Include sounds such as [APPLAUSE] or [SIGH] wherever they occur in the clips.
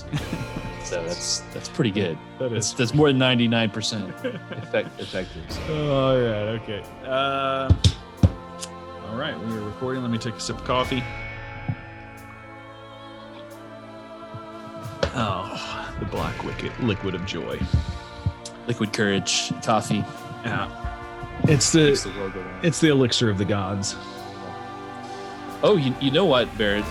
minutes. so that's that's pretty good. That That's, that's more than 99% effect, [LAUGHS] effective. So. Oh, all right. Okay. Uh, all right. We are recording. Let me take a sip of coffee. Oh, the black liquid, liquid of joy. Liquid courage, coffee. Yeah. It's the the world it's the elixir of the gods. Oh, you, you know what, Barrett?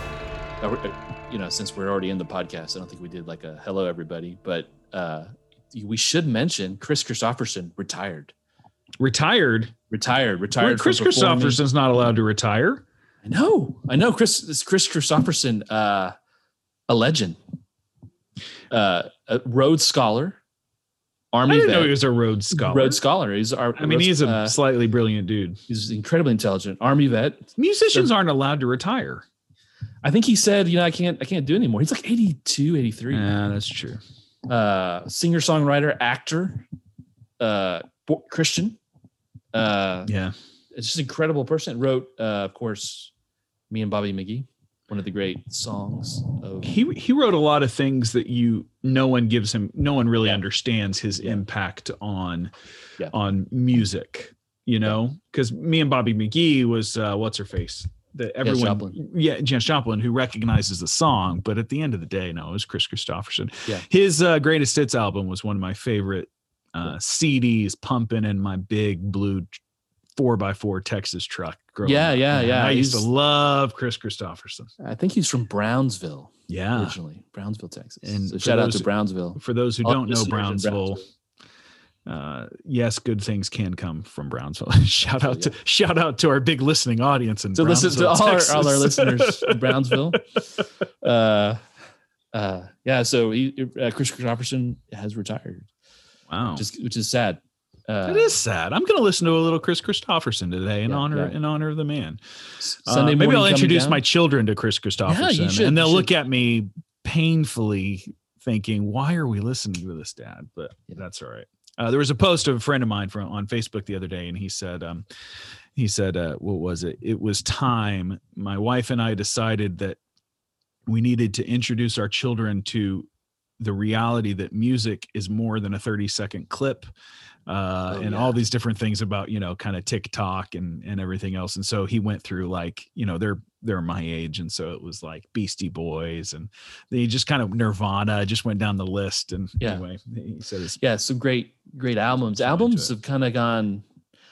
You know, since we're already in the podcast, I don't think we did like a hello everybody, but uh, we should mention Kris Kristofferson retired. Retired. Retired. Retired. Wait, Chris. Kristofferson's not allowed to retire. I know. I know. Chris Kris Kristofferson, uh, a legend, uh, a Rhodes Scholar, I Army didn't vet, know he was a Rhodes Scholar. Rhodes Scholar. He's our. I mean, Rhodes- he's a uh, slightly brilliant dude. he's incredibly intelligent. Army vet. Musicians aren't allowed to retire. I think he said, you know, I can't, I can't do it anymore. He's like 82, 83. Yeah, that's true. Uh, singer, songwriter, actor, uh, Christian. Uh, Yeah. it's just an incredible person. Wrote, uh, of course, me and Bobby McGee, one of the great songs of. He he wrote a lot of things that you no one gives him no one really Yeah. understands his Yeah. impact on Yeah. on music, you know? Cuz me and Bobby McGee was uh what's her face? That everyone Joplin. yeah, Janis Joplin who recognizes the song, but at the end of the day no, it was Kris Kristofferson. Yeah. His uh, greatest hits album was one of my favorite uh CDs pumping in my big blue four by four Texas truck. Yeah, up. yeah, Man, yeah. I used to love Kris Kristofferson. I think he's from Brownsville Yeah. originally, Brownsville, Texas. And so shout out to Brownsville. For those who All don't know in Brownsville, uh, yes, good things can come from Brownsville. [LAUGHS] shout out to shout out to our big listening audience and So listen to all our, all our listeners in [LAUGHS] Brownsville. Uh, uh, yeah. So he, uh, Kris Kristofferson has retired, wow, which is, which is sad. Uh, it is sad. I'm going to listen to a little Kris Kristofferson today in Yeah, honor yeah. in honor of the man. Uh, Sunday maybe I'll introduce down. my children to Kris Kristofferson, should, and they'll look at me painfully, thinking, "Why are we listening to this, Dad?" But Yeah. that's all right. Uh, there was a post of a friend of mine from on Facebook the other day, and he said, um, "He said, uh, what was it? It was time. My wife and I decided that we needed to introduce our children to." the reality that music is more than a 30 second clip uh, Oh, and yeah. all these different things about you know kind of tiktok and and everything else and so he went through like you know they're they're my age and so it was like beastie boys and they just kind of nirvana just went down the list and Yeah. anyway he said it's yeah, some great, great albums. So albums have kind of gone.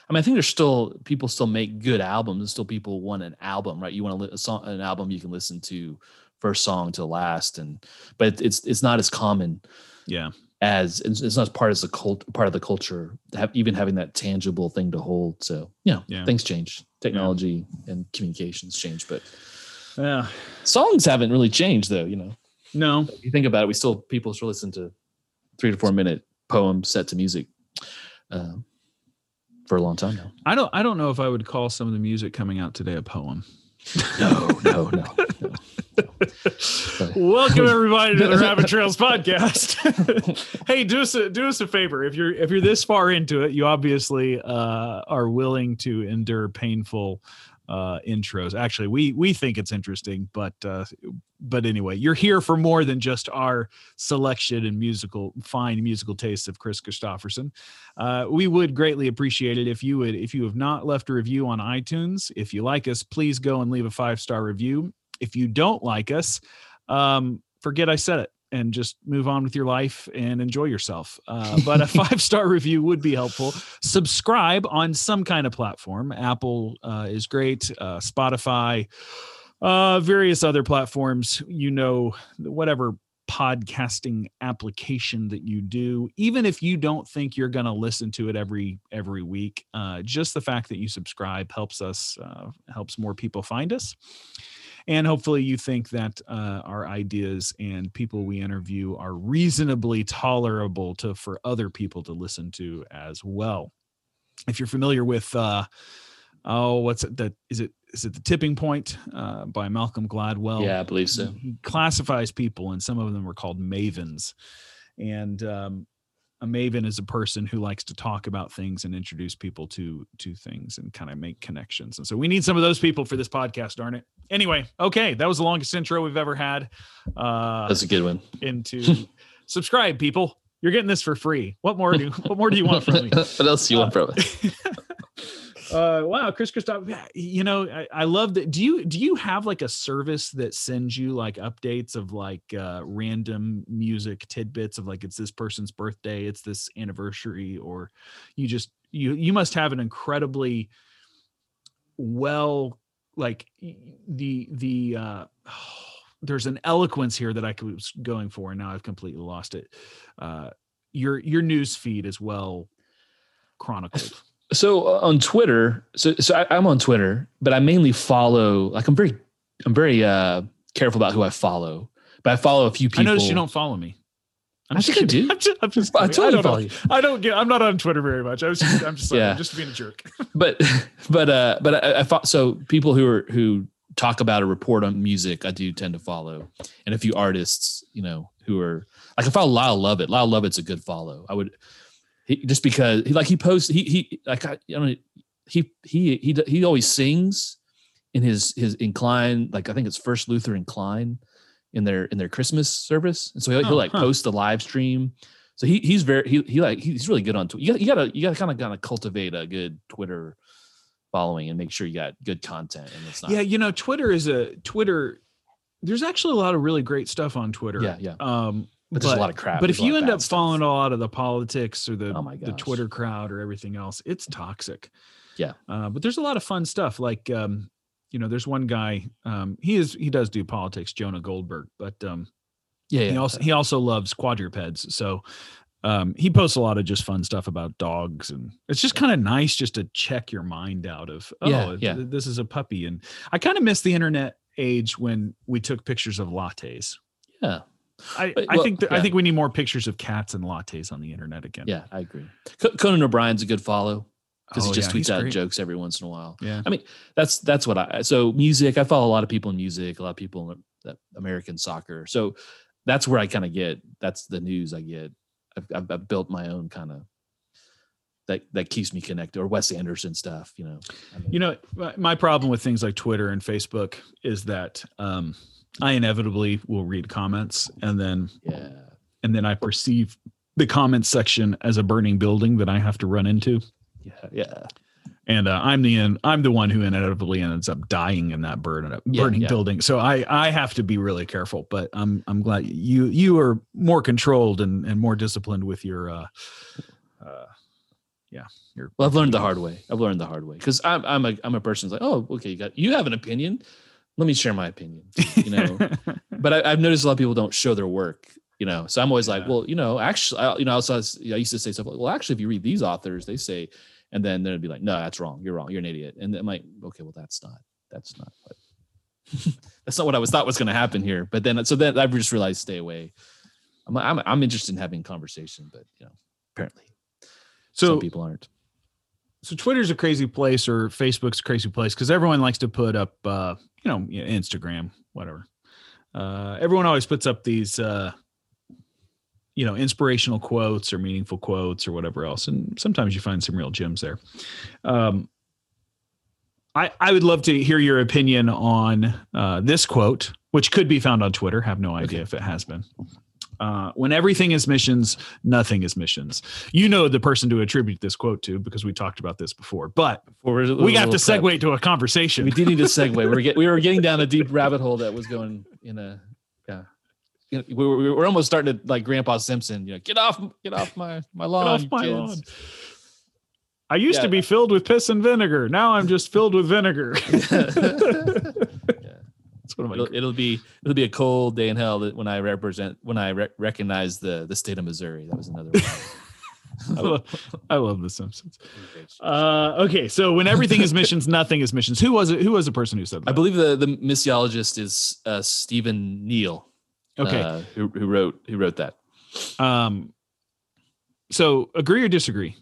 I mean, I think there's still people still make good albums. and Still, people want an album, right? You want li- a song, an album you can listen to first song to last, and but it's it's not as common yeah as it's, not as part as the cult part of the culture. Have even having that tangible thing to hold. So you know, Yeah. things change, technology and communications change, but yeah songs haven't really changed, though. You know, no if you think about it, we still people still listen to three to four minute poems set to music uh, for a long time now. i don't i don't know if i would call some of the music coming out today a poem No, no, no. no. [LAUGHS] [LAUGHS] Welcome everybody to the [LAUGHS] Rabbit Trails podcast. [LAUGHS] hey, do us a do us a favor. If you're if you're this far into it, you obviously uh, are willing to endure painful uh, intros. Actually, we we think it's interesting, but uh, but anyway, you're here for more than just our selection and musical fine musical tastes of Kris Kristofferson. Uh, we would greatly appreciate it if you would if you have not left a review on iTunes. If you like us, please go and leave a five star review. If you don't like us, um, forget I said it and just move on with your life and enjoy yourself. Uh, but a [LAUGHS] five star review would be helpful. Subscribe on some kind of platform. Apple uh, is great, uh, Spotify, uh, various other platforms. You know, whatever podcasting application that you do even if you don't think you're going to listen to it every every week uh, just the fact that you subscribe helps us uh, helps more people find us and hopefully you think that uh, our ideas and people we interview are reasonably tolerable to for other people to listen to as well. If you're familiar with uh oh what's it that is it is it the tipping point uh, by malcolm gladwell? Yeah, I believe so. he classifies people and some of them were called mavens. And um, a maven is a person who likes to talk about things and introduce people to to things and kind of make connections. And so we need some of those people for this podcast, darn it. Anyway, okay, that was the longest intro we've ever had. Uh, That's a good one. into [LAUGHS] subscribe, people. You're getting this for free. What more do what more do you want from me? [LAUGHS] what else do you want from me? [LAUGHS] uh wow chris christoph you know I, I love that. Do you do you have like a service that sends you like updates of like uh random music tidbits of like it's this person's birthday it's this anniversary or you just you you must have an incredibly well like the the uh [SIGHS] there's an eloquence here that i was going for and now i've completely lost it. Uh your your news feed is well chronicled So uh, on Twitter, so so I, I'm on Twitter, but I mainly follow. Like I'm very, I'm very uh careful about who I follow. But I follow a few people. I noticed you don't follow me. I'm I just think I do. [LAUGHS] I'm just, I'm just I totally don't know. follow you. I don't get. I'm not on Twitter very much. I was. Just, I'm just. Like, Yeah. I'm just being a jerk. [LAUGHS] but but uh but I, I thought so people who are who talk about or report on music i do tend to follow and a few artists you know who are like i follow lyle lovett lyle lovett's a good follow i would he, just because he like he posts he he like I, you know he he he he always sings in his his incline like i think it's first luther incline in their in their christmas service and so he'll, Oh, he'll like huh. post the live stream so he he's very he, he like he's really good on Twitter. You you gotta you gotta kind of kind of cultivate a good Twitter following and make sure you got good content and it's not Yeah, you know, Twitter is a Twitter. There's actually a lot of really great stuff on Twitter. yeah yeah Um, but there's a lot of crap but There's if you end up stuff. following a lot of the politics or the Oh the. Twitter crowd or everything else, it's toxic. Yeah. Uh, but there's a lot of fun stuff. Like, um, you know, there's one guy. Um, he is he does do politics, Jonah Goldberg, but um, yeah, yeah he also he also loves quadrupeds so um he posts a lot of just fun stuff about dogs and it's just kind of nice just to check your mind out of oh Yeah, yeah. this is a puppy and i kind of miss the internet age when we took pictures of lattes yeah i But- i well, think that, i think we need more pictures of cats and lattes on the internet again. Yeah i agree. Co- conan o'brien's a good follow because Oh, he just yeah, tweets out great. jokes every once in a while. Yeah. I mean that's that's what i so music i follow a lot of people in music a lot of people in american soccer. So that's where i kind of get that's the news i get. I've, I've, I've built my own kind of that that keeps me connected or wes anderson stuff you know. I mean, you know my- my problem with things like twitter and facebook is that um i inevitably will read comments and then yeah and then i perceive the comments section as a burning building that i have to run into yeah yeah and uh, I'm the in, I'm the one who inevitably ends up dying in that burn, Yeah, burning yeah. building. So I I have to be really careful. But I'm I'm glad you you are more controlled and and more disciplined with your uh, uh yeah your Well, I've learned the hard way. I've learned the hard way because I'm I'm a I'm a person who's like, oh, okay, you got you have an opinion. Let me share my opinion. You know, [LAUGHS] but I, I've noticed a lot of people don't show their work. You know, so I'm always like, well, you know, actually, I, you know, I, was, I used to say stuff like, well, actually, if you read these authors, they say, and then they'd be like, no, that's wrong. You're wrong. You're an idiot. And I'm like, okay, well, that's not that's not what [LAUGHS] that's not what I was thought was going to happen here. But then so then I've just realized stay away. I'm I'm I'm interested in having conversation, but you know, apparently so some people aren't. So Twitter's a crazy place or Facebook's a crazy place because everyone likes to put up uh you know Instagram whatever. Uh, everyone always puts up these uh you know inspirational quotes or meaningful quotes or whatever else and sometimes you find some real gems there um i i would love to hear your opinion on uh this quote which could be found on twitter have no idea Okay. if it has been uh, when everything is missions, nothing is missions. You know the person to attribute this quote to because we talked about this before. But We're- we have to prep. segue to a conversation. We did need a segue. We were, get, we were [LAUGHS] getting down a deep rabbit hole that was going in a yeah. We were, we were almost starting to like Grandpa Simpson. You know, get off, get off my my Get lawn, off my kids." lawn. I used to Yeah. be filled with piss and vinegar. Now I'm just filled with vinegar. [LAUGHS] [LAUGHS] Yeah. That's one of my It'll, it'll be it'll be a cold day in hell that when I represent when I re- recognize the the state of Missouri. That was another. One. [LAUGHS] I love, I love The Simpsons. Uh, okay, so when everything is missions, nothing is missions. Who was it? Who was the person who said that? I believe the the missiologist is uh, Stephen Neill. Okay. uh, who who wrote who wrote that? Um, so agree or disagree?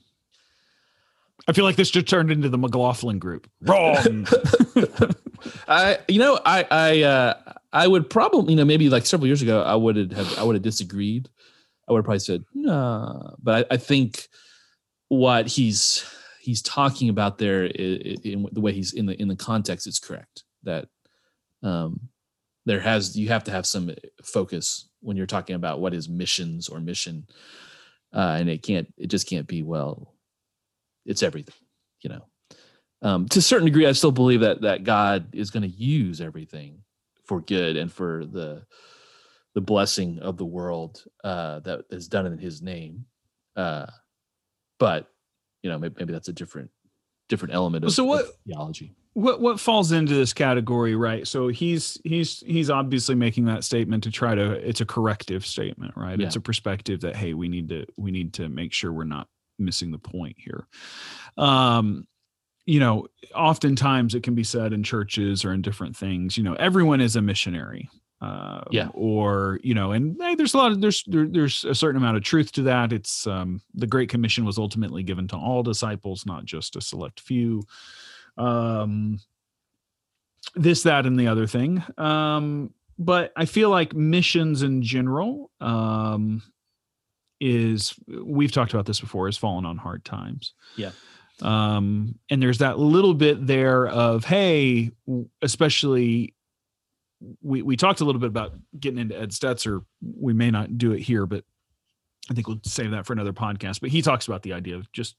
I feel like this just turned into the McLaughlin group. Wrong. [LAUGHS] I you know I I uh I would probably you know maybe like several years ago I would have I would have disagreed I would have probably said no. But I, I think what he's he's talking about there in, in the way he's in the in the context is correct. That um, there has you have to have some focus when you're talking about what is missions or mission, uh, and it can't it just can't be well. It's everything, you know. Um, to a certain degree, I still believe that that God is going to use everything for good and for the the blessing of the world uh, that is done in His name. Uh, but you know, maybe, maybe that's a different different element of, so what, of theology. What what falls into this category, right? So he's he's he's obviously making that statement to try to it's a corrective statement, right? Yeah. It's a perspective that hey, we need to we need to make sure we're not missing the point here. Um you know, oftentimes it can be said in churches or in different things, you know, everyone is a missionary. Uh, Yeah. Or you know, and hey, there's a lot of there's there, there's a certain amount of truth to that. It's um, the Great Commission was ultimately given to all disciples, not just a select few. Um, this, that, and the other thing. Um, but I feel like missions in general um, is we've talked about this before. Has fallen on hard times. Yeah um, and there's that little bit there of hey especially we we talked a little bit about getting into ed stetzer. We may not do it here but i think we'll save that for another podcast. But he talks about the idea of just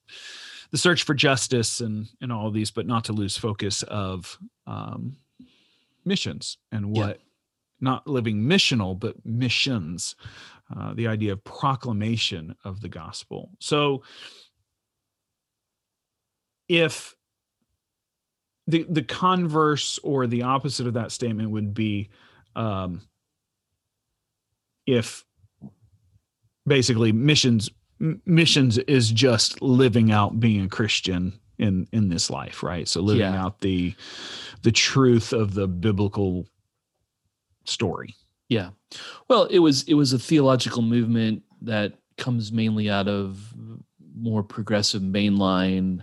the search for justice and and all of these but not to lose focus of um, missions and Yeah. what not living missional but missions uh, the idea of proclamation of the gospel. So if the the converse or the opposite of that statement would be um, if basically missions m- missions is just living out being a christian in in this life right so living Yeah. out the the truth of the biblical story Yeah. Well, it was it was a theological movement that comes mainly out of more progressive mainline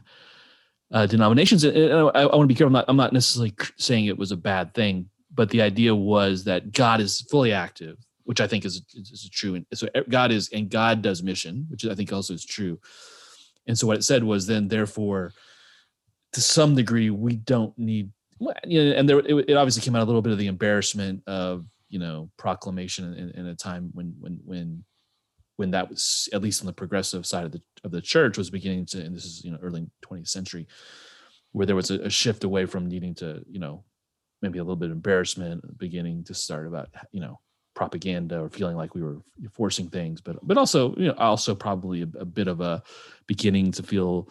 uh, denominations. And I, I want to be careful. I'm not, I'm not necessarily saying it was a bad thing, but the idea was that God is fully active, which I think is is, is true. And so God is and God does mission, which I think also is true. And so what it said was then therefore, to some degree, we don't need. You know, and there it, it obviously came out a little bit of the embarrassment of you know proclamation in, in a time when when when when that was at least on the progressive side of the of the church was beginning to and this is you know early 20th century where there was a, a shift away from needing to you know maybe a little bit of embarrassment beginning to start about you know propaganda or feeling like we were forcing things but but also you know also probably a, a bit of a beginning to feel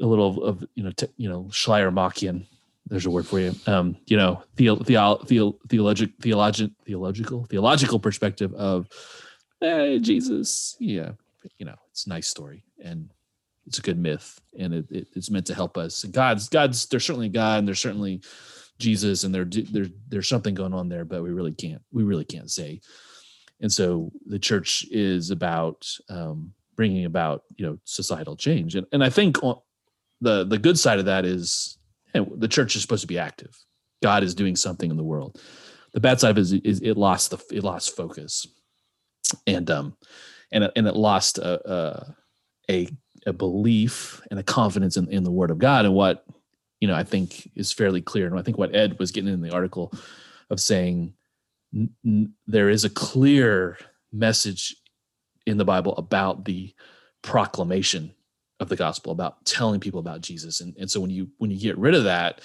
a little of you know t- you know Schleiermachian there's a word for you um you know theo, theo, theo, theologic theologic theological theological perspective of eh, jesus. Yeah you know it's a nice story and it's a good myth and it, it, it's meant to help us. And god's god's there's certainly god and there's certainly jesus and there there there's something going on there but we really can't we really can't say. And so the church is about um, bringing about you know societal change and, and i think on the the good side of that is hey, the church is supposed to be active. God is doing something in the world. The bad side of it is, is it lost the it lost focus and um and it- and it lost a a a, a belief and a confidence in, in the word of god. And what you know i think is fairly clear and i think what ed was getting in the article of saying n- n- there is a clear message in the bible about the proclamation of the gospel about telling people about jesus. And, and so when you when you get rid of that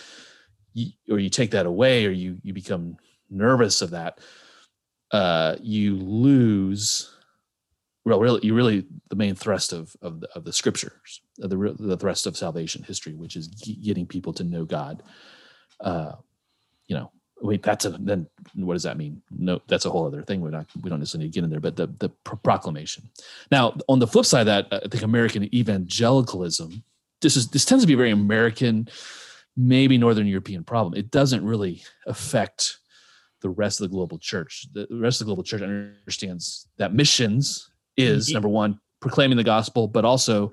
you, or you take that away or you you become nervous of that uh you lose well really you really the main thrust of of the, of the scriptures the the thrust of salvation history which is getting people to know god. Uh you know wait that's a then what does that mean? No that's a whole other thing. We're not we don't necessarily get in there but the the proclamation. Now on the flip side of that i think american evangelicalism this is this tends to be a very american maybe northern european problem. It doesn't really affect the rest of the global church. The rest of the global church understands that missions is number one proclaiming the gospel but also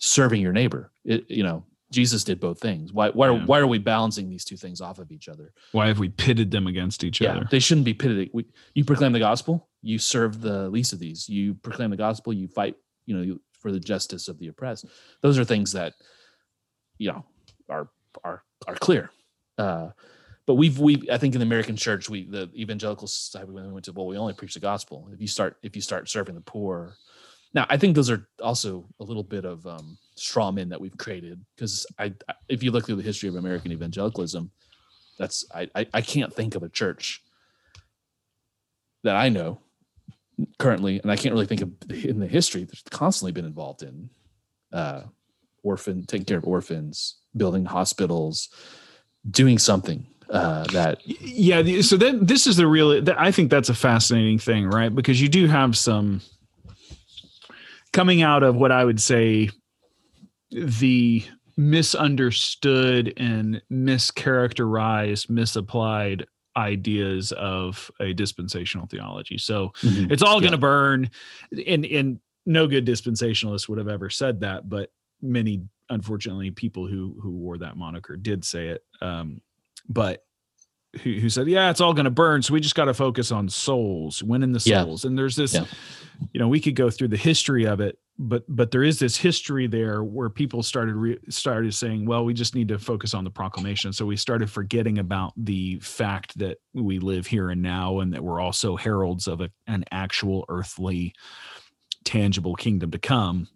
serving your neighbor. It, you know jesus did both things. Why why, Yeah. are, why are we balancing these two things off of each other? Why have we pitted them against each yeah other? they shouldn't be pitted. We, you proclaim the gospel you serve the least of these. You proclaim the gospel you fight you know you, for the justice of the oppressed. Those are things that you know are are are clear. Uh but we've we i think in the american church we the evangelical society we went to well we only preach the gospel. If you start if you start serving the poor now i think those are also a little bit of um straw men that we've created. Because I if you look through the history of american evangelicalism that's I, I i can't think of a church that i know currently and i can't really think of in the history that's constantly been involved in uh orphan taking care of orphans building hospitals doing something uh, that yeah so then this is the real i think that's a fascinating thing right? Because you do have some coming out of what i would say the misunderstood and mischaracterized misapplied ideas of a dispensational theology. So it's all going to burn and and no good dispensationalist would have ever said that but many unfortunately people who who wore that moniker did say it. Um but who, who said yeah it's all going to burn so we just got to focus on souls winning the Yeah. souls and there's this Yeah. you know we could go through the history of it but but there is this history there where people started re- started saying well we just need to focus on the proclamation so we started forgetting about the fact that we live here and now and that we're also heralds of a, an actual earthly tangible kingdom to come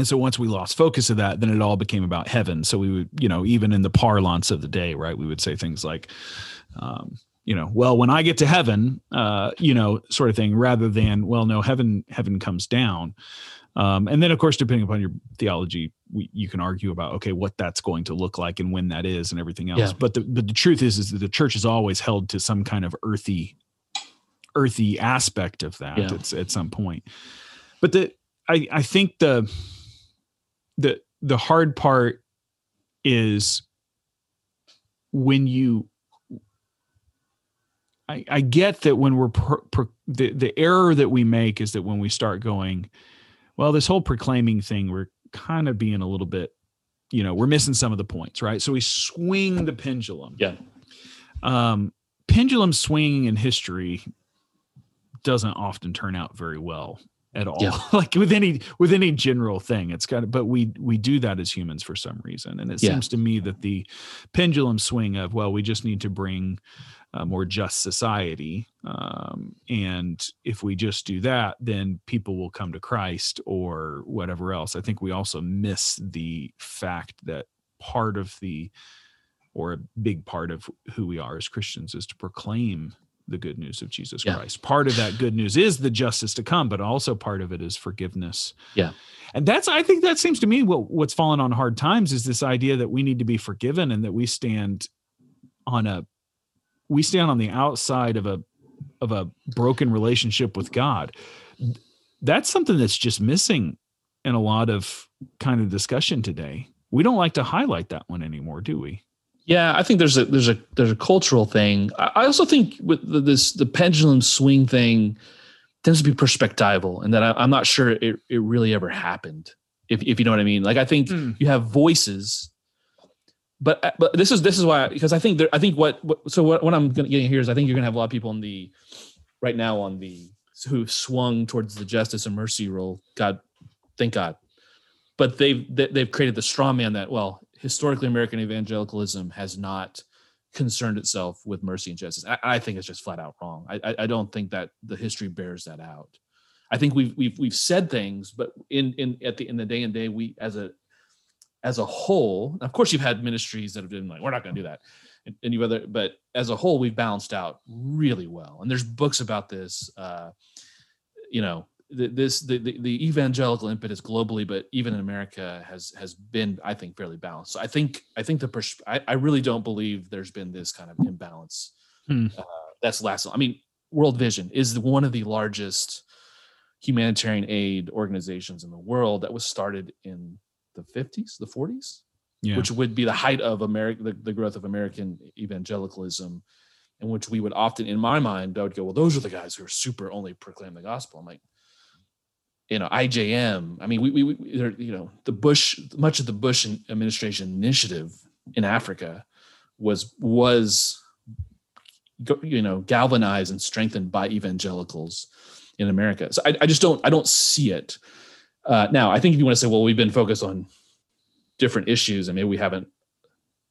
and so once we lost focus of that then it all became about heaven so we would you know even in the parlance of the day right we would say things like um, you know well when i get to heaven uh, you know sort of thing rather than well no heaven heaven comes down um, and then of course depending upon your theology we, you can argue about okay what that's going to look like and when that is and everything else Yeah. but the but the truth is is that the church is always held to some kind of earthy earthy aspect of that Yeah. it's at some point but the i i think the the the hard part is when you I, I get that when we're pro, pro, the the error that we make is that when we start going, well, this whole proclaiming thing, we're kind of being a little bit, you know, we're missing some of the points, right? So we swing the pendulum. Yeah. Um, pendulum swinging in history doesn't often turn out very well at all. Yeah. [LAUGHS] like with any with any general thing, it's got. But we we do that as humans for some reason, and it Yeah. seems to me that the pendulum swing of well, we just need to bring a more just society, um, and if we just do that, then people will come to Christ or whatever else. I think we also miss the fact that part of the or a big part of who we are as Christians is to proclaim the good news of Jesus Yeah. Christ. Part of that good news is the justice to come, but also part of it is forgiveness. Yeah. And that's I think that seems to me what what's fallen on hard times is this idea that we need to be forgiven and that we stand on a we stand on the outside of a of a broken relationship with God. That's something that's just missing in a lot of kind of discussion today. We don't like to highlight that one anymore, do we? Yeah, I think there's a there's a there's a cultural thing. I also think with the, this the pendulum swing thing tends to be perspectival, and that I, I'm not sure it, it really ever happened. If if you know what I mean, like I think Mm. you have voices, but uh, but this is this is why because I think there I think what, what so what, what I'm gonna getting here is I think you're gonna have a lot of people in the right now on the who swung towards the justice and mercy role. God, thank God, but they've they've created the straw man that well historically American evangelicalism has not concerned itself with mercy and justice. I, I think it's just flat out wrong. I, I, don't think that the history bears that out. I think we've we've we've said things, but in in at the in the day and day, we as a as a whole, of course, you've had ministries that have been like, we're not going to do that, and, and you other, but as a whole, we've balanced out really well. And there's books about this. Uh, you know, the, this the, the the evangelical impetus globally, but even in America has has been, I think, fairly balanced. So I think I think the pers- I, I really don't believe there's been this kind of imbalance. Hmm. Uh, that's last. I mean, World Vision is one of the largest humanitarian aid organizations in the world that was started in the 50s, the 40s, Yeah. which would be the height of America, the, the growth of American evangelicalism, in which we would often, in my mind, I would go, well, those are the guys who are super only proclaim the gospel. I'm like, you know, IJM. I mean, we, we, we they're, you know, the Bush, much of the Bush administration initiative in Africa was was you know galvanized and strengthened by evangelicals in America. So I, I just don't I don't see it. Uh, now I think if you want to say, well, we've been focused on different issues and maybe we haven't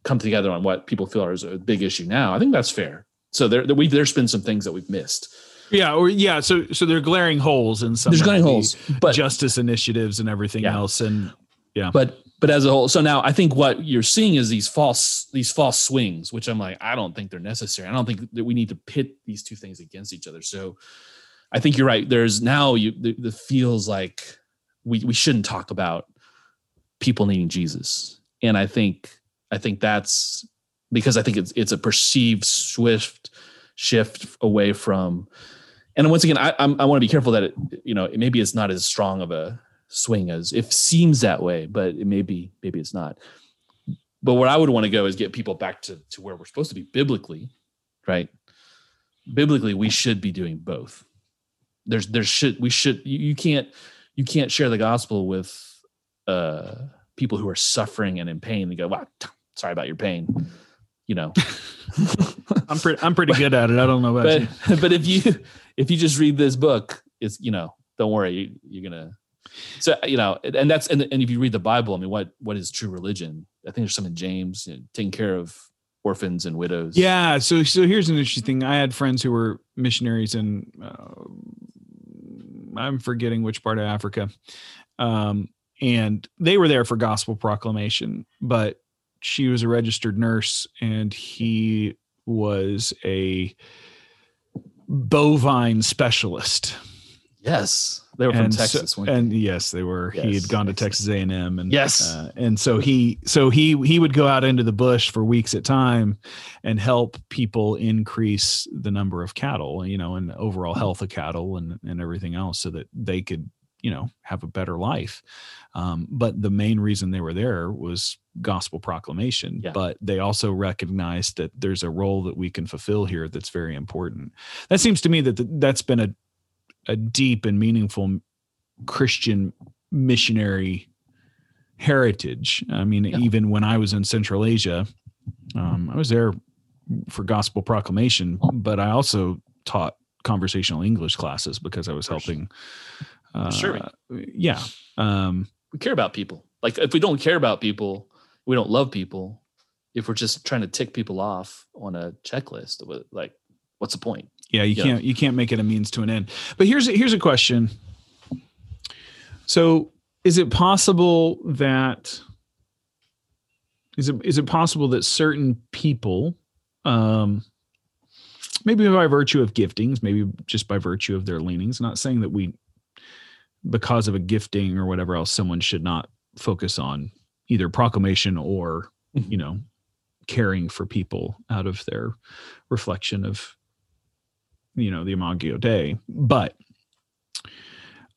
come together on what people feel is a big issue now. I think that's fair. So there, there we there's been some things that we've missed. Yeah, or yeah, so so there are glaring holes in some there's glaring holes, but justice initiatives and everything yeah. else, and yeah, but but as a whole, so now I think what you're seeing is these false these false swings, which I'm like, I don't think they're necessary. I don't think that we need to pit these two things against each other. So I think you're right. There's now you the, the feels like we we shouldn't talk about people needing Jesus, and I think I think that's because I think it's it's a perceived swift shift away from. And once again, I I'm, i want to be careful that it you know maybe it's not as strong of a swing as it seems that way, but it may be maybe it's not. But what I would want to go is get people back to to where we're supposed to be biblically, right? Biblically, we should be doing both there's there should we should you, you can't you can't share the gospel with uh people who are suffering and in pain and go wow sorry about your pain you know [LAUGHS] i'm pretty i'm pretty good at it i don't know about but, you but if you if you just read this book it's you know don't worry you, you're gonna so you know and that's and, and if you read the bible i mean what what is true religion i think there's some in james you know, taking care of orphans and widows yeah so so here's an interesting thing i had friends who were missionaries in uh, I'm forgetting which part of Africa. Um, and they were there for gospel proclamation, but she was a registered nurse and he was a bovine specialist. Yes, they were from Texas. So, and yes, they were. Yes, he had gone to Texas A and M, and yes, uh, and so he so he he would go out into the bush for weeks at time, and help people increase the number of cattle, you know, and overall health of cattle and and everything else, so that they could you know have a better life. Um, but the main reason they were there was gospel proclamation. Yeah. But they also recognized that there's a role that we can fulfill here that's very important. That seems to me that that's been a a deep and meaningful Christian missionary heritage. I mean, yeah. even when I was in Central Asia, um, I was there for gospel proclamation, but I also taught conversational English classes because I was helping. Uh, sure. Yeah. Um, we care about people. Like if we don't care about people, we don't love people. If we're just trying to tick people off on a checklist, like what's the point? Yeah, you can't you can't make it a means to an end. But here's a, here's a question. So, is it possible that is it is it possible that certain people um maybe by virtue of giftings, maybe just by virtue of their leanings, not saying that we because of a gifting or whatever else someone should not focus on either proclamation or, mm-hmm. you know, caring for people out of their reflection of you know the Imago Dei. But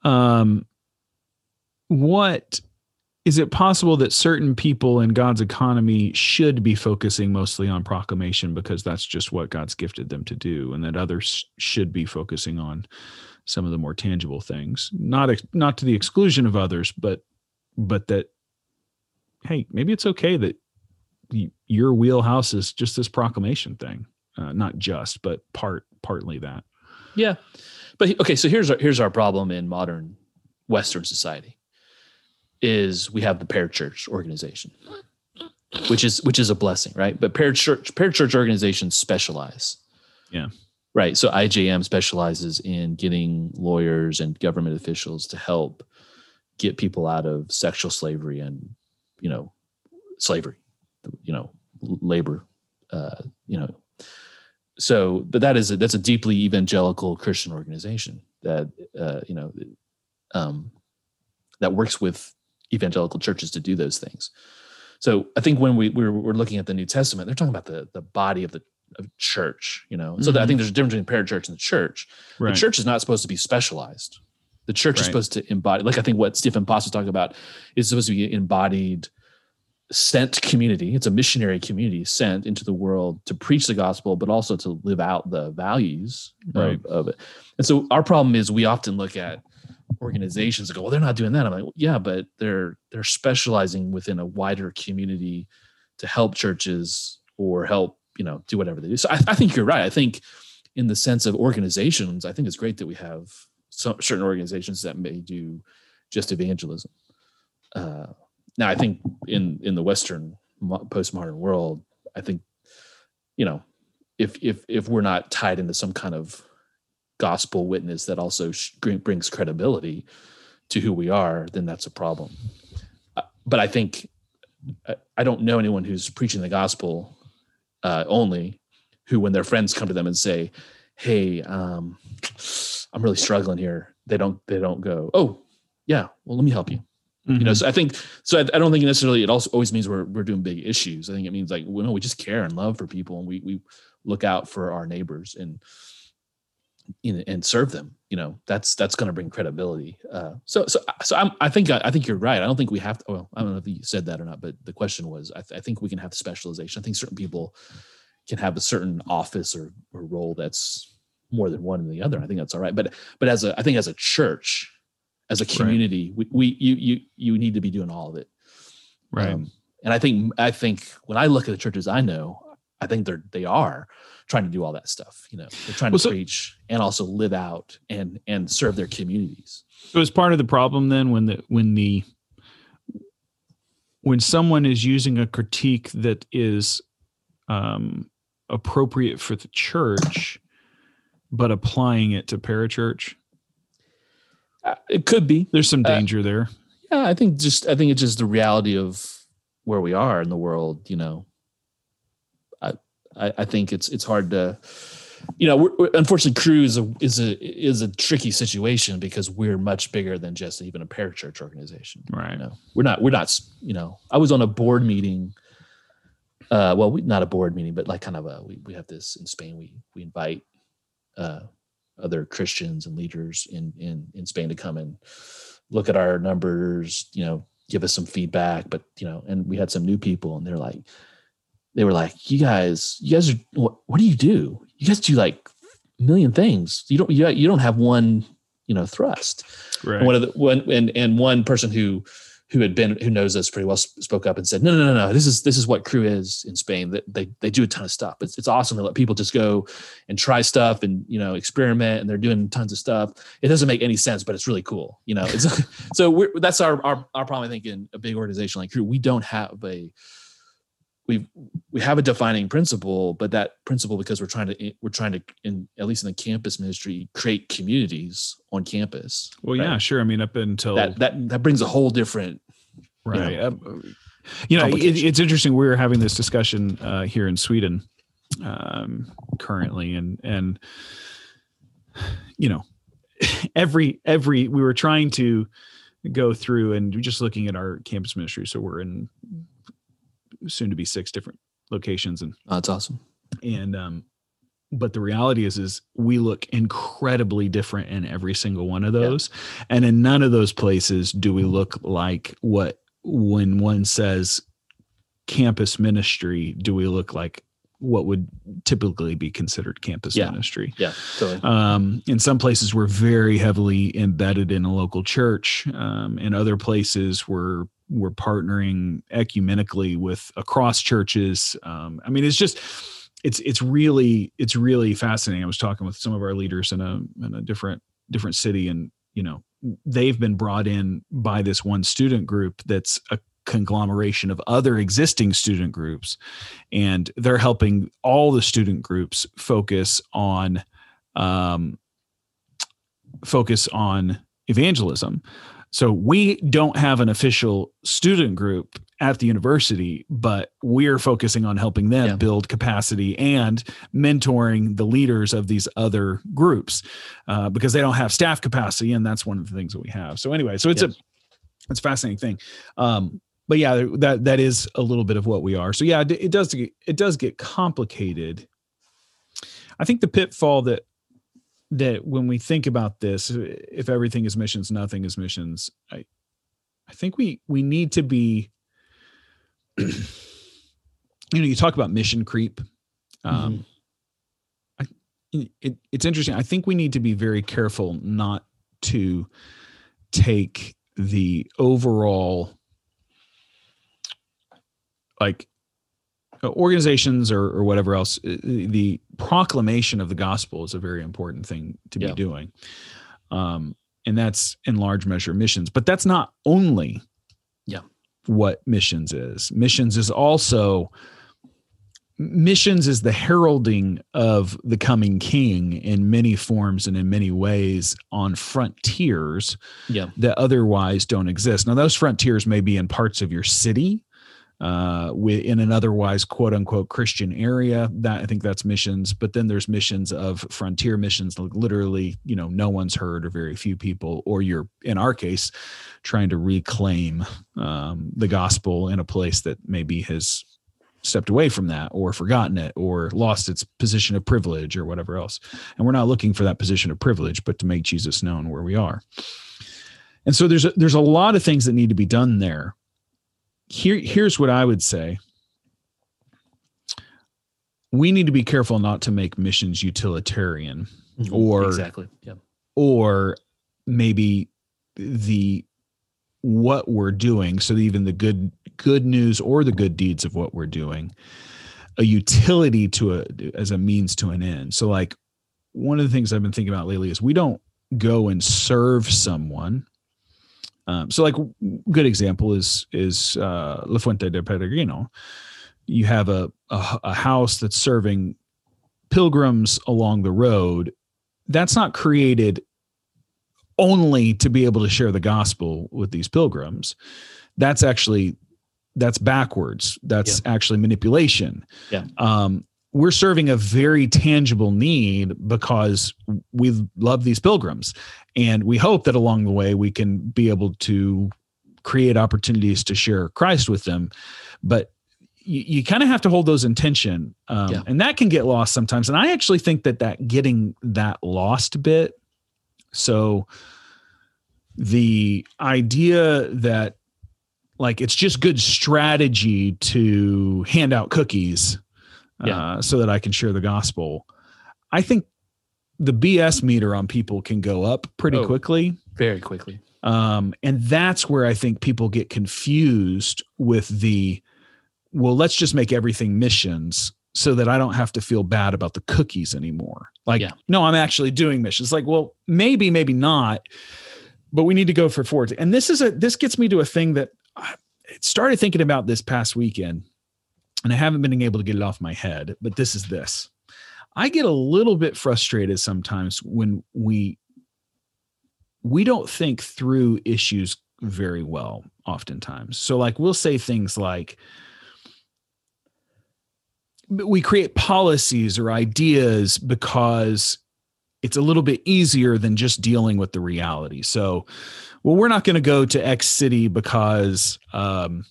um, what is it possible that certain people in God's economy should be focusing mostly on proclamation because that's just what God's gifted them to do, and that others should be focusing on some of the more tangible things, not not to the exclusion of others, but but that hey, maybe it's okay that your wheelhouse is just this proclamation thing, uh, not just, but part partly that. Yeah, but okay. So here's our here's our problem in modern Western society is we have the parachurch organization, which is which is a blessing, right? But parachurch parachurch organizations specialize. Yeah. Right. So IJM specializes in getting lawyers and government officials to help get people out of sexual slavery and, you know, slavery, you know, labor, uh, you know, so but that is a, that's a deeply evangelical christian organization that uh, you know um, that works with evangelical churches to do those things so i think when we we're, we're looking at the new testament they're talking about the the body of the of church you know mm-hmm. so i think there's a difference between parachurch and the church right. the church is not supposed to be specialized the church right. is supposed to embody like i think what stephen Poss was talking about is supposed to be embodied sent community it's a missionary community sent into the world to preach the gospel but also to live out the values right. of, of, it and so our problem is we often look at organizations and go well they're not doing that i'm like well, yeah but they're they're specializing within a wider community to help churches or help you know do whatever they do. So I, I think you're right. I think in the sense of organizations, I think it's great that we have some certain organizations that may do just evangelism. Uh, now, I think in in the Western postmodern world, I think you know if if if we're not tied into some kind of gospel witness that also brings credibility to who we are, then that's a problem. Uh, but I think I don't know anyone who's preaching the gospel uh, only who, when their friends come to them and say, "Hey, um, I'm really struggling here," they don't they don't go, "Oh, yeah, well, let me help you." Mm-hmm. You know, mm-hmm. so I think so. I, I, don't think necessarily it also always means we're we're doing big issues. I think it means like we know we just care and love for people, and we we look out for our neighbors and you know, and serve them. You know, that's that's going to bring credibility. Uh, so so so I'm, I think I, think you're right. I don't think we have to. Well, I don't know if you said that or not, but the question was, I, th- I think we can have specialization. I think certain people can have a certain office or, or role that's more than one than the other. I think that's all right. But but as a I think as a church, as a community, right. we, we you you you need to be doing all of it. Right. Um, and I think I think when I look at the churches I know, I think they're they are trying to do all that stuff. You know, they're trying well, to so, preach and also live out and and serve their communities. So it's part of the problem then when the when the when someone is using a critique that is um, appropriate for the church, but applying it to parachurch? Uh, it could be. There's some uh, danger uh, there. Yeah, I think just I think it's just the reality of where we are in the world. You know, I I, think it's it's hard to, you know, we're, we're, unfortunately, Cru is a is a is a tricky situation because we're much bigger than just even a parachurch organization. Right. You know, we're not we're not you know. I was on a board meeting uh, well, we, not a board meeting, but like kind of a we, we have this in Spain. We we invite uh, other Christians and leaders in in in Spain to come and look at our numbers. You know, give us some feedback. But you know, and we had some new people, and they're like, they were like, "You guys, you guys are what? What do you do? You guys do like a million things. You don't you, you don't have one you know thrust." Right. And one of the one and and one person who who had been who knows us pretty well spoke up and said, no, no, no, no. This is this is what Cru is in Spain. That they they do a ton of stuff. It's it's awesome to let people just go and try stuff and you know experiment and they're doing tons of stuff. It doesn't make any sense, but it's really cool. You know, it's [LAUGHS] so we're, that's our, our our problem. I think in a big organization like Cru, we don't have a we we have a defining principle, but that principle because we're trying to we're trying to in at least in the campus ministry create communities on campus. Well, right? yeah, sure. I mean, up until that that that brings a whole different right. You know, um, you know it, it's interesting. We are having this discussion uh, here in Sweden um, currently, and and you know [LAUGHS] every every we were trying to go through and just looking at our campus ministry. So we're in soon to be six different locations and oh, that's awesome and um but the reality is is we look incredibly different in every single one of those yeah. and in none of those places do we look like what when one says campus ministry do we look like what would typically be considered campus yeah. ministry. Yeah, totally. Um, in some places, we're very heavily embedded in a local church. Um, in other places, we're we're partnering ecumenically with across churches. Um, I mean, it's just it's it's really it's really fascinating. I was talking with some of our leaders in a in a different different city, and you know they've been brought in by this one student group that's a conglomeration of other existing student groups and they're helping all the student groups focus on um, focus on evangelism so we don't have an official student group at the university, but we're focusing on helping them yeah. build capacity and mentoring the leaders of these other groups uh, because they don't have staff capacity, and that's one of the things that we have. So anyway, so it's yes. a it's a fascinating thing. Um, but yeah, that that is a little bit of what we are. So yeah, it, it does get, it does get complicated. I think the pitfall that that when we think about this, if everything is missions, nothing is missions. I, I think we we need to be. [CLEARS THROAT] you know, you talk about mission creep. Um, mm-hmm. I, it, it's interesting. I think we need to be very careful not to take the overall like organizations or, or whatever else uh, the proclamation of the gospel is a very important thing to Yeah. be doing um, and that's in large measure missions but that's not only Yeah. what missions is missions is also missions is the heralding of the coming king in many forms and in many ways on frontiers Yeah. that otherwise don't exist. Now, those frontiers may be in parts of your city, uh, in an otherwise quote unquote Christian area. That I think that's missions. But then there's missions of frontier missions, like literally, you know, no one's heard or very few people, or you're in our case trying to reclaim um, the gospel in a place that maybe has stepped away from that or forgotten it or lost its position of privilege or whatever else. And we're not looking for that position of privilege, but to make Jesus known where we are. And so there's a, there's a lot of things that need to be done there. Here here's what I would say. We need to be careful not to make missions utilitarian Mhm. Or- exactly. Yeah. or maybe the what we're doing so even the good good news or the good deeds of what we're doing a utility to a as a means to an end so like one of the things i've been thinking about lately is we don't go and serve someone um, so like good example is is uh la fuente de peregrino. You have a, a a house that's serving pilgrims along the road. That's not created only to be able to share the gospel with these pilgrims. That's actually that's backwards. That's actually manipulation. Yeah. um we're serving a very tangible need because we love these pilgrims. And we hope that along the way we can be able to create opportunities to share christ with them. But you, you kind of have to hold those in tension um, Yeah. and that can get lost sometimes. And i actually think that that getting that lost bit so the idea that like it's just good strategy to hand out cookies Yeah. uh, so that I can share the gospel. I think the BS meter on people can go up pretty Oh. quickly. Very quickly. Um, and that's where I think people get confused with the, well, let's just make everything missions so that I don't have to feel bad about the cookies anymore. Like, Yeah. no, I'm actually doing missions. Like, well, maybe, maybe not, but we need to go for forward. And this is a, this gets me to a thing that I started thinking about this past weekend and I haven't been able to get it off my head, but this is this. I get a little bit frustrated sometimes when we we don't think through issues very well oftentimes. So like we'll say things like we create policies or ideas because it's a little bit easier than just dealing with the reality. So, well, we're not going to go to X city because, um,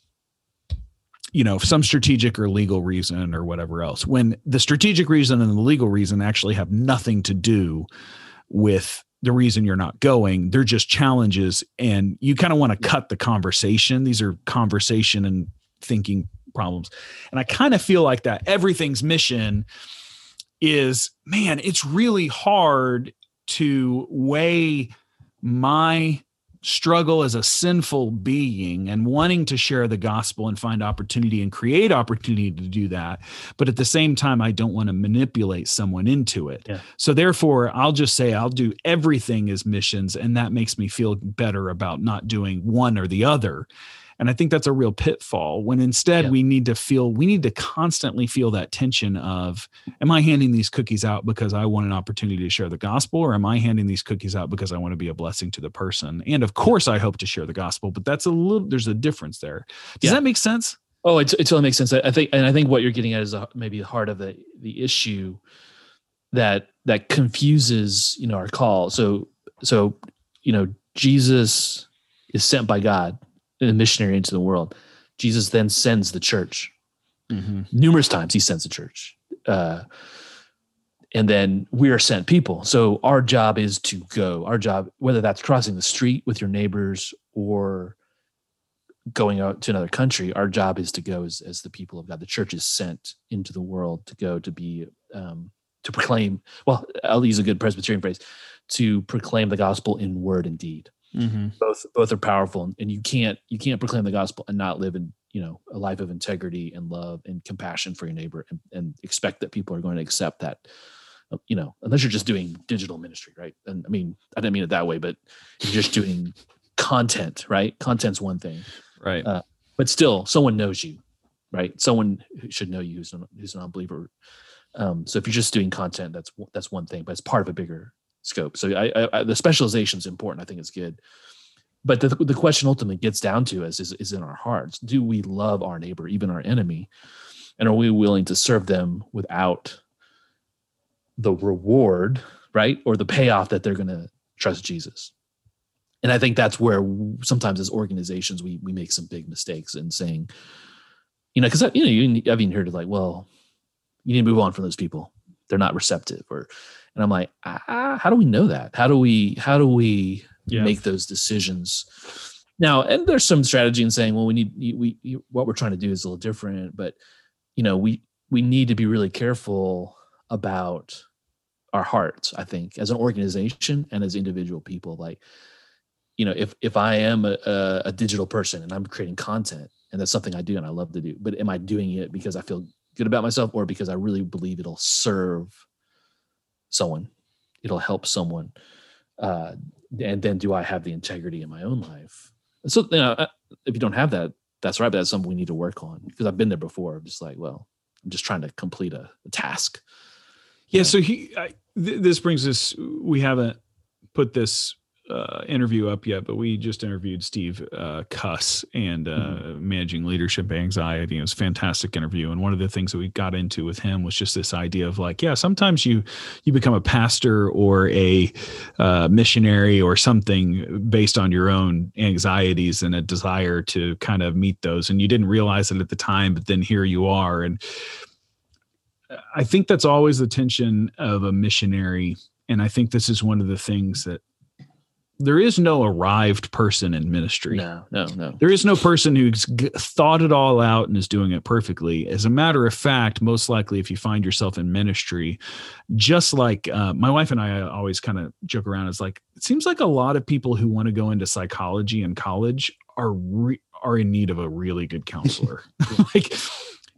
you know, some strategic or legal reason or whatever else. When the strategic reason and the legal reason actually have nothing to do with the reason you're not going, they're just challenges, and you kind of want to cut the conversation. These are conversation and thinking problems, and I kind of feel like that everything's mission is man, it's really hard to weigh my struggle as a sinful being and wanting to share the gospel and find opportunity and create opportunity to do that. But at the same time, I don't want to manipulate someone into it. Yeah. So therefore, I'll just say I'll do everything as missions. And that makes me feel better about not doing one or the other. And I think that's a real pitfall when instead Yeah. we need to feel, we need to constantly feel that tension of, am I handing these cookies out because I want an opportunity to share the gospel, or am I handing these cookies out because I want to be a blessing to the person? And of course, I hope to share the gospel, but that's a little, there's a difference there. Does Yeah. that make sense? Oh, it, it totally makes sense. I think, and I think what you're getting at is a, maybe the heart of the the issue that that confuses you know our call. So so you know Jesus is sent by God, a missionary into the world. Jesus then sends the church numerous times. He sends the church, uh, and then we are sent people. So our job is to go. Our job, whether that's crossing the street with your neighbors or going out to another country, our job is to go as, as the people of God. The church is sent into the world to go to be um, to proclaim. Well, I'll use a good Presbyterian phrase to proclaim the gospel in word and deed. Mm-hmm. Both both are powerful, and you can't you can't proclaim the gospel and not live in you know a life of integrity and love and compassion for your neighbor, and, and expect that people are going to accept that. uh, You know, unless you're just doing digital ministry, right? And I mean, I didn't mean it that way, but you're just doing content, right? Content's one thing, Right. Uh, but still, someone knows you, right? Someone who should know you who's an, who's an unbeliever. Um, so if you're just doing content, that's that's one thing, but it's part of a bigger scope. So I, I, I the specialization is important. I think it's good. But the, the question ultimately gets down to is, is is in our hearts. Do we love our neighbor, even our enemy, and are we willing to serve them without the reward, right, or the payoff that they're going to trust Jesus? And I think that's where sometimes as organizations we we make some big mistakes in saying, you know, because you know you, I've even heard it like, well, you need to move on from those people. They're not receptive, or and I'm like, ah, how do we know that? How do we how do we Yeah. make those decisions? Now, and there's some strategy in saying, well, we need we, we what we're trying to do is a little different, but you know, we we need to be really careful about our hearts. I think as an organization and as individual people, like you know, if if I am a, a, a digital person and I'm creating content and that's something I do and I love to do, but am I doing it because I feel good about myself or because I really believe it'll serve someone, it'll help someone, uh, and then do I have the integrity in my own life? So you know, uh, if you don't have that, that's right. But that's something we need to work on because I've been there before. I'm just like, well, I'm just trying to complete a, a task. Yeah. So he, I, th- this brings us. We haven't put this uh, interview up yet, but we just interviewed Steve uh, Cuss and uh, managing leadership anxiety. It was a fantastic interview, and one of the things that we got into with him was just this idea of like, yeah, sometimes you you become a pastor or a uh, missionary or something based on your own anxieties and a desire to kind of meet those, and you didn't realize it at the time, but then here you are, and I think that's always the tension of a missionary. And I think this is one of the things that there is no arrived person in ministry. No, no, no. There is no person who's thought it all out and is doing it perfectly. As a matter of fact, most likely, if you find yourself in ministry, just like uh, my wife and I always kind of joke around, is like it seems like a lot of people who want to go into psychology in college are re- are in need of a really good counselor. [LAUGHS] like,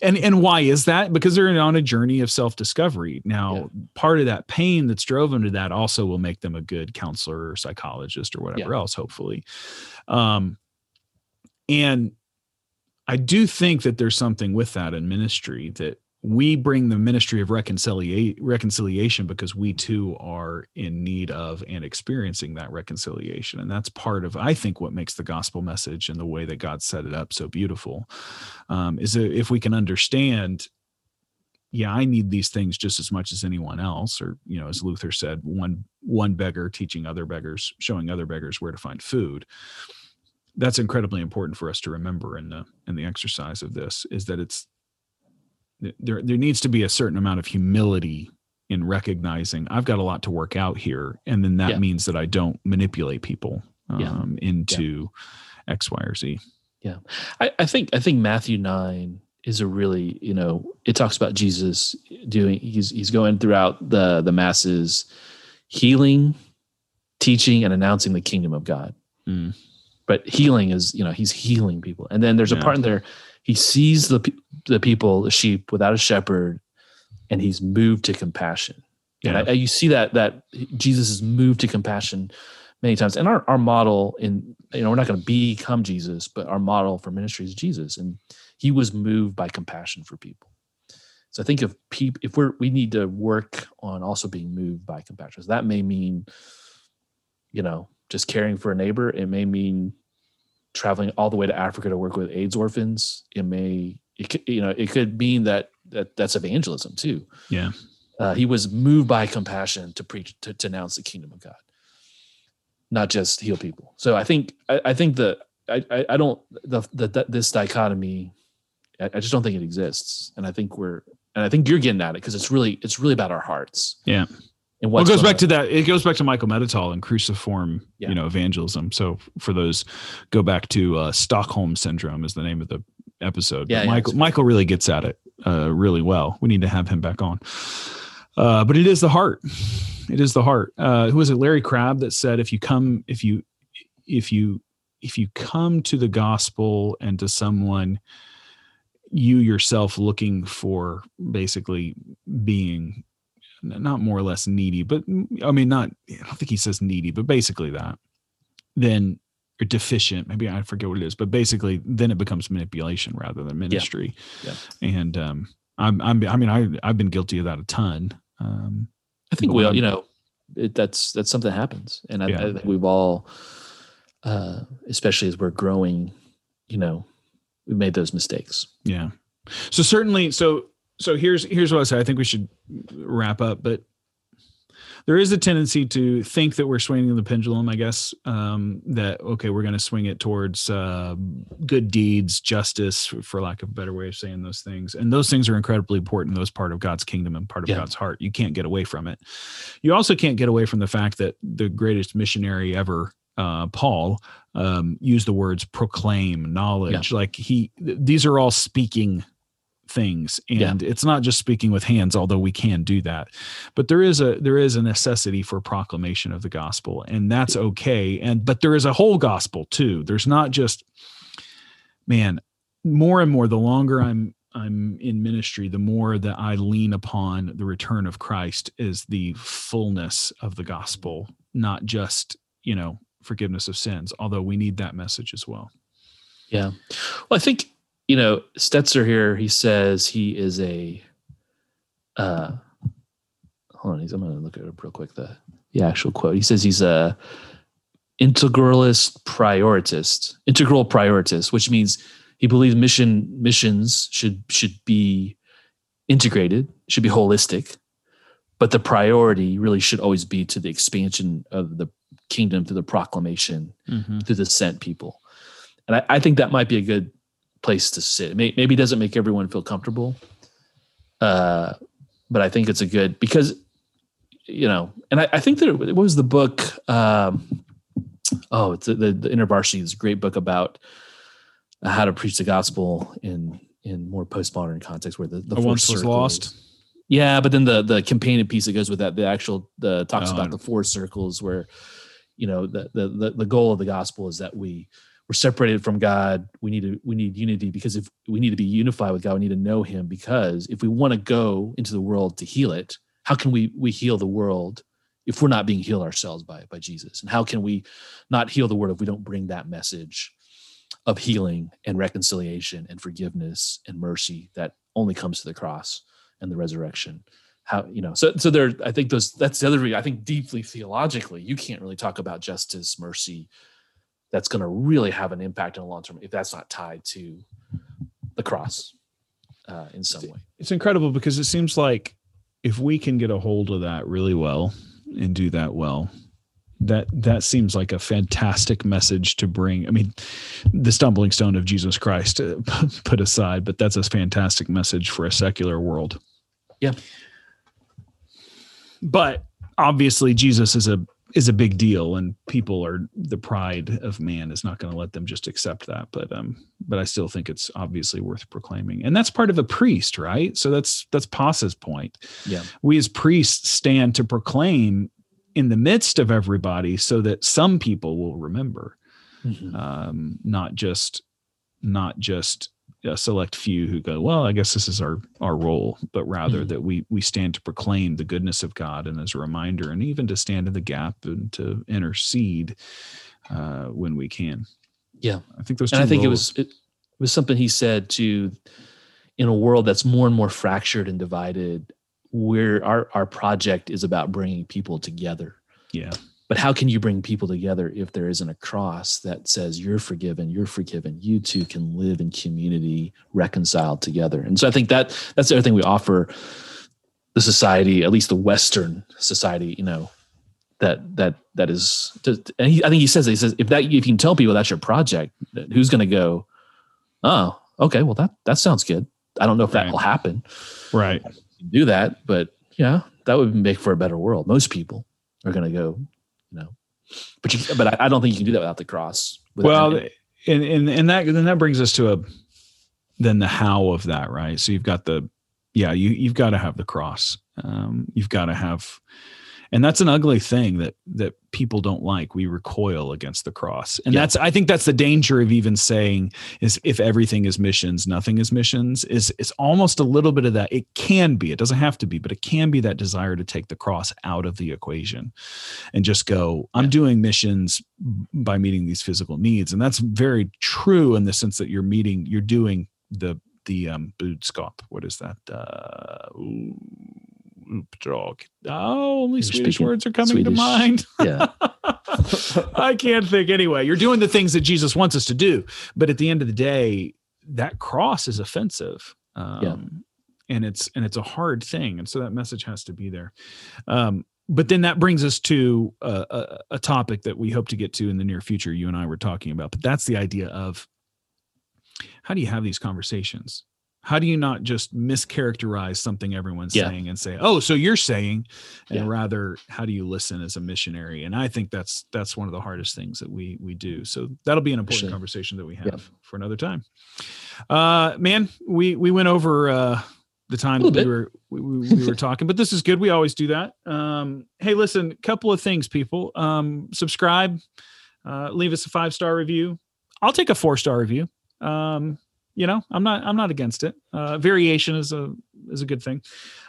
and and why is that? Because they're on a journey of self discovery. Now, Yeah. part of that pain that's drove them to that also will make them a good counselor or psychologist or whatever Yeah. else, hopefully. Um, and I do think that there's something with that in ministry that we bring the ministry of reconciliation reconciliation because we too are in need of and experiencing that reconciliation. And that's part of i think what makes the gospel message and the way that god set it up so beautiful. Um, is if we can understand yeah i need these things just as much as anyone else or you know as luther said one one beggar teaching other beggars showing other beggars where to find food. That's incredibly important for us to remember in the in the exercise of this is that it's there there needs to be a certain amount of humility in recognizing I've got a lot to work out here and then that Yeah. means that I don't manipulate people Yeah. um, into X, Y, or Z. Yeah, I, I, think I think Matthew nine is a really you know it talks about Jesus doing he's he's going throughout the the masses, healing, teaching, and announcing the kingdom of God. Mm. But healing is you know he's healing people, and then there's a Yeah. part in there he sees the the people the sheep without a shepherd, and he's moved to compassion. And I, you see that that Jesus is moved to compassion many times. And our, our model in you know we're not going to become Jesus, but our model for ministry is Jesus, and he was moved by compassion for people. So I think if people if we're we need to work on also being moved by compassion. So that may mean, you know, just caring for a neighbor. It may mean traveling all the way to Africa to work with AIDS orphans. It may it could, you know it could mean that that that's evangelism too. Yeah. Uh, he was moved by compassion to preach to, to announce the kingdom of God, not just heal people. So I think I, I think the I, I I don't the, the, the this dichotomy. I, I just don't think it exists, and I think we're and I think you're getting at it because it's really it's really about our hearts. Yeah. And what it goes back to that. It goes back to Michael Meditol and cruciform, Yeah. you know, evangelism. So for those, go back to uh, Stockholm syndrome is the name of the episode. Yeah, But yeah, Michael Michael really gets at it uh, really well. We need to have him back on. Uh, but it is the heart. It is the heart. Uh, who was it? Larry Crabb that said, if you come, if you, if you if you come to the gospel and to someone you yourself looking for basically being not more or less needy, but I mean, not, I don't think he says needy, but basically that, then or deficient, maybe I forget what it is, but basically then it becomes manipulation rather than ministry. Yeah. yeah. And, um, I'm, I'm, I mean, I, I've been guilty of that a ton. Um, I think we all, you know, it, that's, that's something that happens. And I, yeah. I think we've all, uh, especially as we're growing, you know, we made those mistakes. Yeah. So certainly, so so here's here's what I say. I think we should wrap up, but there is a tendency to think that we're swinging the pendulum. I guess um, that okay, we're going to swing it towards uh, good deeds, justice, for lack of a better way of saying those things. And those things are incredibly important. Those part of God's kingdom and part of yeah. God's heart. You can't get away from it. You also can't get away from the fact that the greatest missionary ever uh, Paul um, used the words proclaim knowledge. Yeah. Like he, th- these are all speaking things and yeah. it's not just speaking with hands although we can do that. But there is a there is a necessity for proclamation of the gospel and that's okay and but there is a whole gospel too. There's not just man more and more the longer i'm i'm in ministry the more that i lean upon the return of christ as the fullness of the gospel not just you know forgiveness of sins although we need that message as well. Yeah. Well i think you know, Stetzer here, he says he is a uh hold on, he's I'm gonna look at it real quick, the the actual quote. He says he's a integralist prioritist, integral prioritist, which means he believes mission missions should should be integrated, should be holistic, but the priority really should always be to the expansion of the kingdom through the proclamation mm-hmm. through the sent people. And I, I think that might be a good place to sit. Maybe it doesn't make everyone feel comfortable, uh, but I think it's a good because you know, and I, I think that it was the book. Um, oh, it's the, the, the InterVarsity is a great book about how to preach the gospel in in more postmodern context where the the once was lost. Yeah, but then the the companion piece that goes with that, the actual the talks oh, about the four circles where you know the, the the goal of the gospel is that we we're separated from God. We need to we need unity because if we need to be unified with God, we need to know Him. Because if we want to go into the world to heal it, how can we we heal the world if we're not being healed ourselves by by Jesus? And how can we not heal the world if we don't bring that message of healing and reconciliation and forgiveness and mercy that only comes to the cross and the resurrection? How you know? So so there. I think those. That's the other. I think deeply theologically, you can't really talk about justice, mercy that's going to really have an impact in the long term if that's not tied to the cross uh, in some way. It's incredible because it seems like if we can get a hold of that really well and do that well, that that seems like a fantastic message to bring. I mean, the stumbling stone of Jesus Christ uh, [LAUGHS] put aside, but that's a fantastic message for a secular world. Yeah. But obviously Jesus is a is a big deal and people are the pride of man is not going to let them just accept that but um but i still think it's obviously worth proclaiming. And that's part of a priest right? So that's that's Paas's point. Yeah. We as priests stand to proclaim in the midst of everybody so that some people will remember. Mm-hmm. um not just not just a select few who go, well, I guess this is our our role, but rather mm-hmm. that we we stand to proclaim the goodness of God and as a reminder, and even to stand in the gap and to intercede uh, when we can. Yeah, I think those. and I think roles, it was it was something he said to in a world that's more and more fractured and divided. Where our our project is about bringing people together. Yeah, but how can you bring people together if there isn't a cross that says you're forgiven, you're forgiven, you two can live in community, reconciled together? And so I think that that's the other thing we offer the society, at least the Western society, you know, that that that is. And he, I think he says he says if that if you can tell people that's your project, who's going to go? Oh, okay, well that that sounds good. I don't know if right. that will happen. Right. Do that, but yeah, that would make for a better world. Most people are going to go you know. But you, but I, I, don't think you can do that without the cross. Without well, and, and and that then that brings us to a then the how of that, right? So you've got the yeah, you you've got to have the cross. Um, you've got to have and that's an ugly thing that that people don't like. We recoil against the cross. And Yeah. that's i think that's the danger of even saying is if everything is missions nothing is missions is it's almost a little bit of that. It can be it doesn't have to be but it can be that desire to take the cross out of the equation and just go i'm Yeah. doing missions by meeting these physical needs. And that's very true in the sense that you're meeting you're doing the the um boodskap what is that? Uh ooh, uppdrag. oh only You're swedish speaking words are coming to mind Yeah. [LAUGHS] I can't think anyway. You're doing the things that Jesus wants us to do, but at the end of the day, that cross is offensive. Um, and it's and it's a hard thing, and so that message has to be there. Um, but then that brings us to a, a, a topic that we hope to get to in the near future. You and I were talking about, but that's the idea of how do you have these conversations? How do you not just mischaracterize something everyone's Yeah. saying and say, "Oh, so you're saying," and Yeah. rather, how do you listen as a missionary? And I think that's that's one of the hardest things that we we do. So that'll be an important Sure. conversation that we have Yeah. for another time. Uh, man, we we went over uh, the time that we were we, we, we were talking, but this is good. We always do that. Um, hey, listen, couple of things, people. Um, subscribe, uh, leave us a five star review. I'll take a four star review. Um, you know, I'm not I'm not against it. Uh, variation is a is a good thing.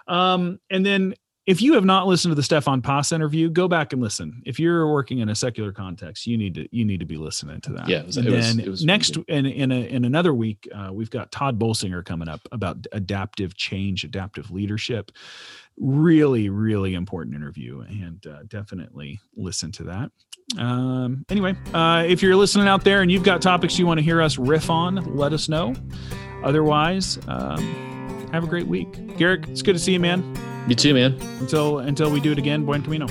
Um, and then if you have not listened to the Stefan Paas interview, go back and listen. If you're working in a secular context, you need to you need to be listening to that. Yeah, it was- and it was- then it was next in in a, in another week, uh, we've got Tod Bolsinger coming up about adaptive change, adaptive leadership. Really, really important interview, and uh, definitely listen to that. Um, anyway, uh, if you're listening out there and you've got topics you want to hear us riff on, let us know. Otherwise, um, have a great week. Garrick, it's good to see you, man. You too, man. Until until we do it again, buen camino.